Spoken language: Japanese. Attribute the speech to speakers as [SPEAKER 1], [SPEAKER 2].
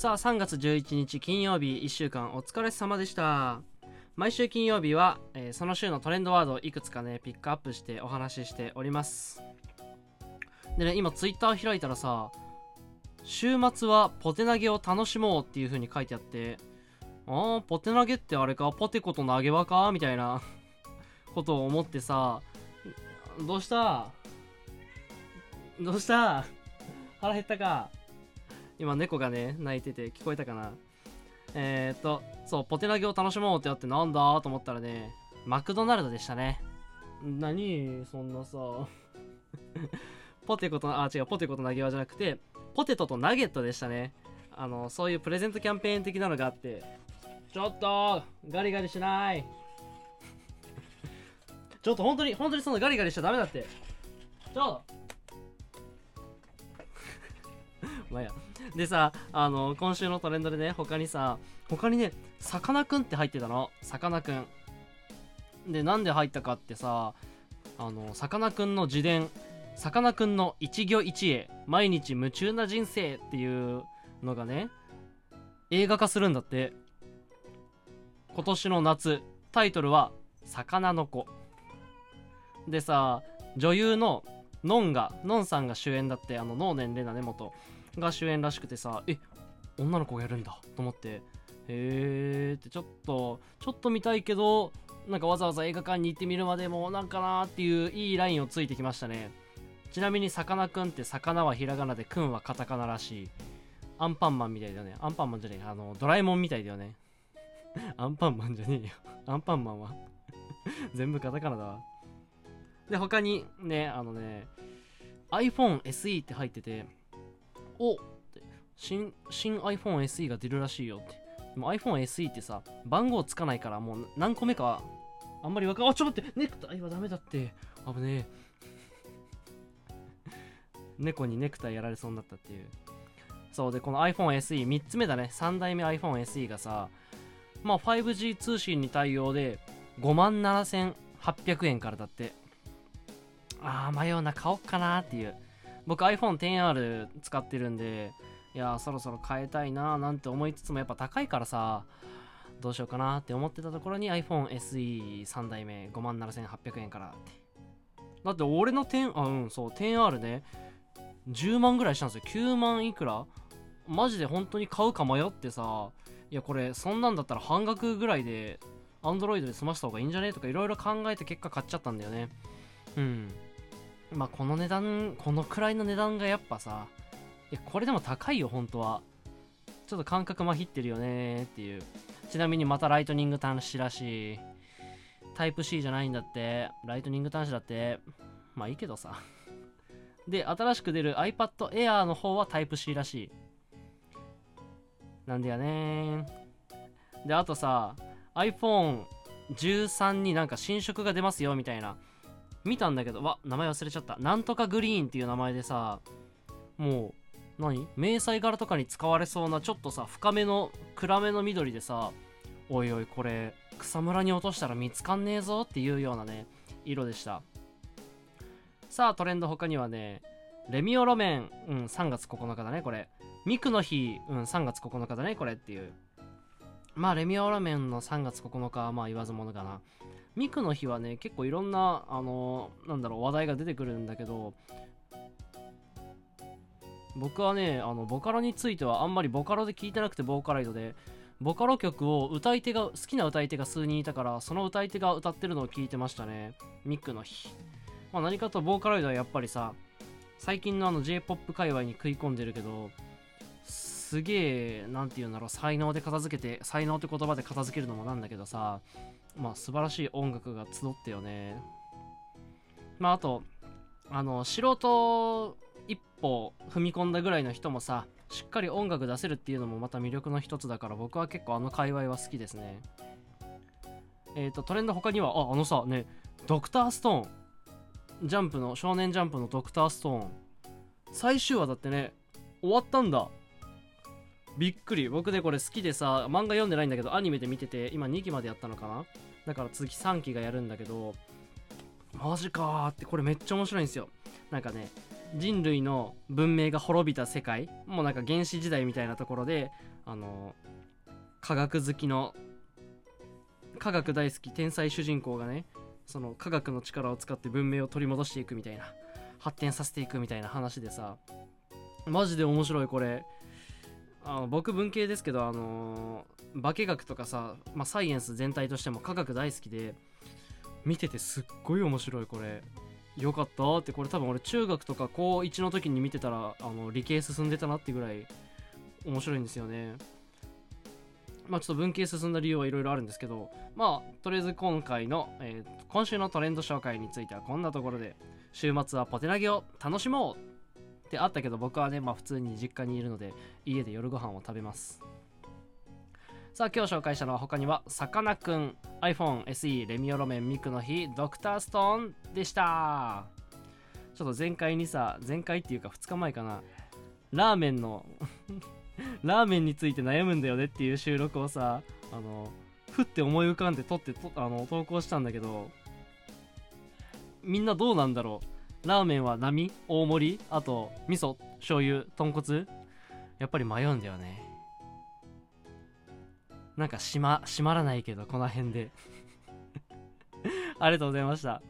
[SPEAKER 1] さあ3月11日金曜日1週間お疲れ様でした。毎週金曜日は、えーその週のトレンドワードをいくつかねピックアップしてお話ししております。でね今ツイッター開いたらさ週末はポテ投げを楽しもうっていう風に書いてあってあーポテ投げってあれか？ポテコと投げ輪か？みたいな ことを思ってさどうした？どうした？腹減ったか？今猫がね泣いてて聞こえたかな。えー、っとそうポテ投げを楽しもうってあってなんだと思ったらねマクドナルドでしたね。何？そんなさ。ポテコとあ違うポテコと投げ輪じゃなくてポテトとナゲットでしたね。あのそういうプレゼントキャンペーン的なのがあって。ちょっとガリガリしない。ちょっと本当に本当にそのガリガリしちゃダメだって。ちょまあや。でさあの今週のトレンドでね他にさ他にねさかなクンって入ってたの。さかなクンでなんで入ったかってさあのさかなクンの自伝。さかなクンの一行一会。毎日夢中な人生っていうのがね映画化するんだって。今年の夏。タイトルは「魚の子」でさ女優ののんがのんさんが主演だってあの能年玲奈根本が主演らしくてさえ女の子がやるんだと思って。へえってちょっとちょっと見たいけどなんかわざわざ映画館に行ってみるまでもなんかなーっていういいラインをついてきましたね。ちなみにさかなクンって魚はひらがなでくんはカタカナらしい。アンパンマンみたいだよね。アンパンマンじゃねえあのドラえもんみたいだよね。アンパンマンじゃねえよ。アンパンマンは？全部カタカナだわ。で他にねあのね iPhone SE って入ってておって。新新 iPhone SE が出るらしいよって。でも iPhone SE ってさ番号つかないからもう何個目かあんまりわかあちょっと待ってネクタイはダメだって。危ねえ。猫にネクタイやられそうになったっていう。そうでこの iPhone SE3 つ目だね。3代目 iPhone SE がさまあ 5G 通信に対応で5万7800円からだって。あー迷うな。買おっかなっていう。僕 iPhone10R 使ってるんでいやそろそろ変えたいなーなんて思いつつもやっぱ高いからさどうしようかなって思ってたところに iPhone SE3 代目57,800円からって。だって俺の10あうんそう 10R ね10万ぐらいしたんですよ。9万いくら？マジで本当に買うか迷ってさいやこれそんなんだったら半額ぐらいで Android で済ました方がいいんじゃね？とかいろいろ考えて結果買っちゃったんだよね。うん。まあこの値段このくらいの値段がやっぱさいやこれでも高いよ本当は。ちょっと感覚まひってるよねっていう。ちなみにまたライトニング端子らしい。タイプ C じゃないんだって。ライトニング端子だって。まあいいけどさ。で新しく出る iPad Air の方はタイプ C らしい。なんだよねであとさ iPhone13 になんか新色が出ますよみたいな。見たんだけどわ名前忘れちゃった。なんとかグリーンっていう名前でさもう何？迷彩柄とかに使われそうなちょっとさ深めの暗めの緑でさおいおいこれ草むらに落としたら見つかんねえぞっていうようなね色でした。さあトレンド他にはねレミオロメンうん3月9日だねこれ。ミクの日うん3月9日だねこれっていう。まあレミオロメンの3月9日はまあ言わずものかな。ミクの日はね結構いろんなあのなんだろう話題が出てくるんだけど僕はねあのボカロについてはあんまりボカロで聞いてなくてボーカロイドでボカロ曲を歌い手が好きな歌い手が数人いたからその歌い手が歌ってるのを聞いてましたねミクの日。まあ何かとボーカロイドはやっぱりさ最近のあの J-POP 界隈に食い込んでるけどすげえなんて言うんだろう才能で片付けて才能って言葉で片付けるのもなんだけどさまあ素晴らしい音楽が集ってよね。まああとあの素人一歩踏み込んだぐらいの人もさしっかり音楽出せるっていうのもまた魅力の一つだから僕は結構あの界隈は好きですね。えっ、とトレンド他にはああのさねドクターストーン。ジャンプの少年ジャンプのドクターストーン。最終話だってね終わったんだ。びっくり。僕ねこれ好きでさ漫画読んでないんだけどアニメで見てて今2期までやったのかな？だから次3期がやるんだけどマジかーってこれめっちゃ面白いんですよ。なんかね人類の文明が滅びた世界もうなんか原始時代みたいなところであの科学好きの科学大好き天才主人公がねその科学の力を使って文明を取り戻していくみたいな発展させていくみたいな話でさマジで面白いこれ。あの僕文系ですけどあの化学とかさ、まあ、サイエンス全体としても科学大好きで見ててすっごい面白いこれ。よかったって。これ多分俺中学とか高1の時に見てたらあの理系進んでたなってぐらい面白いんですよね。まあちょっと文系進んだ理由はいろいろあるんですけどまあとりあえず今回の、えー今週のトレンド紹介についてはこんなところで週末はポテ投げを楽しもうってあったけど僕はねまあ普通に実家にいるので家で夜ご飯を食べます。さあ今日紹介したのは他にはさかなクン iPhone SE レミオロメンミクの日ドクターストーンでした。ちょっと前回にさ前回っていうか2日前かな。ラーメンの ラーメンについて悩むんだよねっていう収録をさあのふって思い浮かんで撮ってとあの投稿したんだけどみんなどうなんだろう？ラーメンは並大盛りあと味噌醤油豚骨。やっぱり迷うんだよね。なんか閉ま閉まらないけどこの辺で。ありがとうございました。